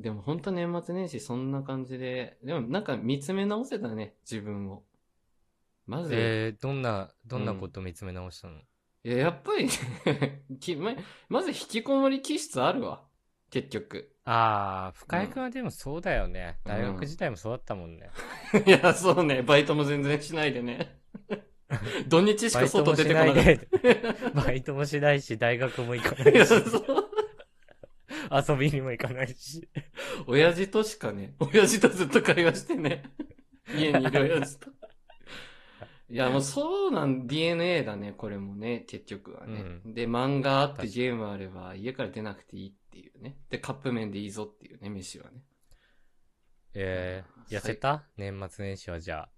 でも本当年末年始そんな感じで、でもなんか見つめ直せたね、自分を。まず、えー、どんな、どんなこと見つめ直したの、いや、やっぱりね きま、まず引きこもり気質あるわ。結局。ああ、深井君はでもそうだよね。うん大学時代もそうだったもんね。いや、そうね。バイトも全然しないでね。土日しか外出してないこなかっで、バイトもしないし、大学も行かた。ないし、そう。遊びにも行かないし。親父としかね、親父とずっと会話してね。家にいる親父と。いや、もうそうなん、DNA だね、これもね、結局はね。で、漫画あってゲームあれば、家から出なくていいっていうね。で、カップ麺でいいぞっていうね、飯はね。えー、痩せた？年末年始はじゃ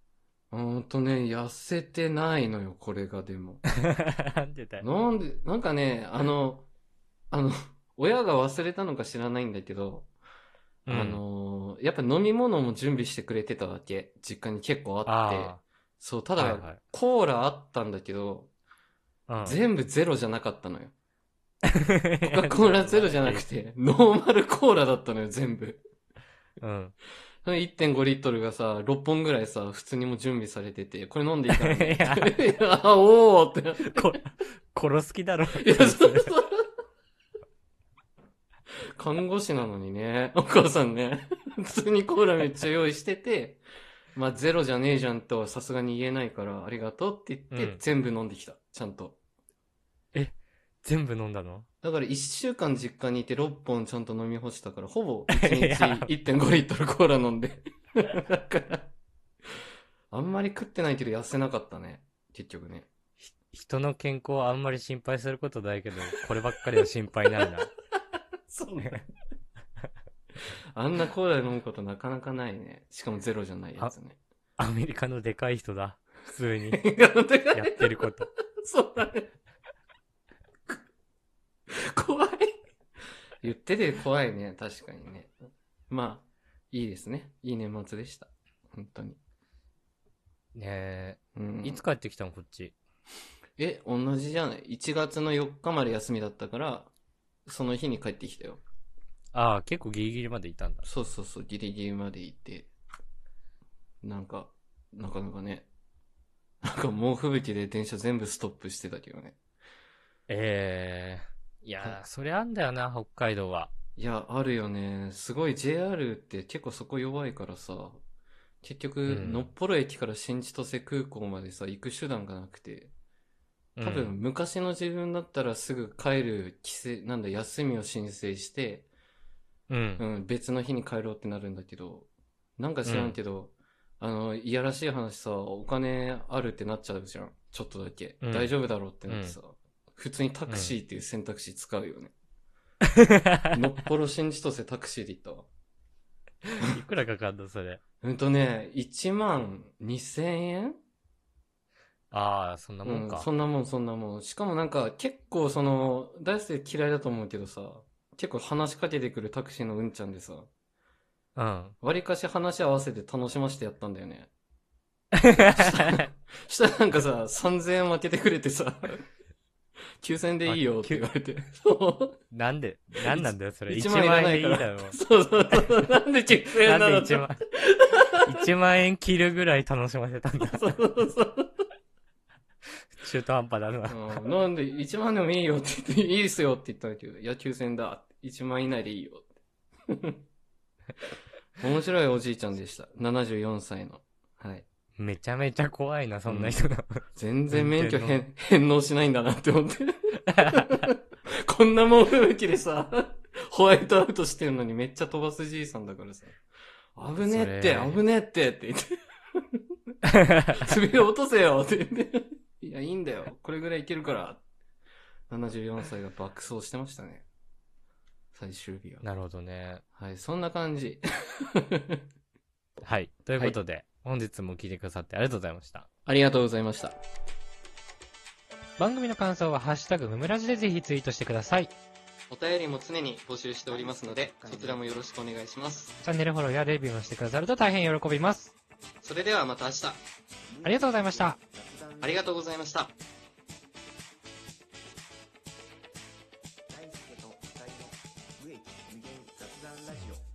ほんとね、痩せてないのよ、これがでも。あ。なんでだよ。なんで、なんかね、あの、あの、親が忘れたのか知らないんだけど、うんあのーやっぱ飲み物も準備してくれてたわけ。実家に結構あって。あそう、たあ、だ、はいはいコーラあったんだけど、うん。全部ゼロじゃなかったのよ。コカ・コーラゼロじゃなくて、ノーマルコーラだったのよ、全部。うん。その1.5リットルがさ、6本ぐらいさ、普通にもう準備されてて、これ飲んでいいからね。いやおーってなって。こ殺す気だろ。いや、そうそう。看護師なのにね、お母さんね、普通にコーラめっちゃ用意してて、まあゼロじゃねえじゃんとはさすがに言えないから、ありがとうって言って、うん。全部飲んできた、ちゃんと。全部飲んだの？だから1週間実家にいて6本ちゃんと飲み干したから、ほぼ 1日いや。1.5リットルコーラ飲んで。だから、あんまり食ってないけど痩せなかったね、結局ね。人の健康はあんまり心配することないけど、こればっかりは心配になるな。そうね。あんなコーラ飲むことなかなかないね。しかもゼロじゃないやつね。アメリカのでかい人だ。普通に。ややってること。そうだね。怖い。言ってて怖いね。確かにね。まあ、いいですね。いい年末でした。本当に。ねうんえ、いつ帰ってきたのこっち？え、同じじゃない ?1 月の4日まで休みだったから、その日に帰ってきたよ。ああ、結構ギリギリまでいたんだ。そうそうそう、ギリギリまで行って。なんか、なかなかね。なんか猛吹雪で電車全部ストップしてたけどね。ええいやー、それあんだよな、北海道は。いや、あるよね。すごい JR って結構そこ弱いからさ、結局、うんのっぽろ駅から新千歳空港までさ、行く手段がなくて、多分、うん昔の自分だったらすぐ帰る規制、なんだ、休みを申請して、うん。うん、別の日に帰ろうってなるんだけど、なんか知らんけど、あの、いやらしい話さ、お金あるってなっちゃうじゃん。ちょっとだけ。うん大丈夫だろうってなってさ、普通にタクシーっていう選択肢使うよね。のっぽろ新千歳タクシーで行ったわ。いくらかかんのそれ。うんとね、1万2000円ああ、そんなもんか。そんなもん、そんなもん。しかもなんか、結構その、大生嫌いだと思うけどさ、結構話しかけてくるタクシーのうんちゃんでさ、うん。わりかし話合わせて楽しませてやったんだよね。したらなんかさ、3000円負けてくれてさ、9000円でいいよって言われて。そう。なんで、なんなんだよ、それ。1 1万いら万ないいいだろ。そうそうそう。なんで9000円なでなんの1万、1万円切るぐらい楽しませたんだ。そうそうそう。中途半端だな。うんなんで、1万でもいいよって言って、いいですよって言ったんだけど、いや、9000円だ。1万以内でいいよって。面白いおじいちゃんでした。74歳の。はい。めちゃめちゃ怖いな、そんな人が。全然免許運返 返納しないんだなって思って。こんなもん吹雪でさ、ホワイトアウトしてるのにめっちゃ飛ばすじいさんだからさ。危ねえって、危ねえってって言って。滑り落とせよって言って。いや、いいんだよ。これぐらいいけるから。74歳が爆走してましたね。最終日は。なるほどね。はい、そんな感じ。はい。ということで、本日も聞いてくださってありがとうございました。ありがとうございました。番組の感想は、ハッシュタグムムラジでぜひツイートしてください。チお便りも常に募集しておりますので、そちらもよろしくお願いします。ャンネルフォローやレビューもしてくださると大変喜びます。それではまた明日、ありがとうございました。ありがとうございました。大輔と二人の無益無限雑談ラジオ。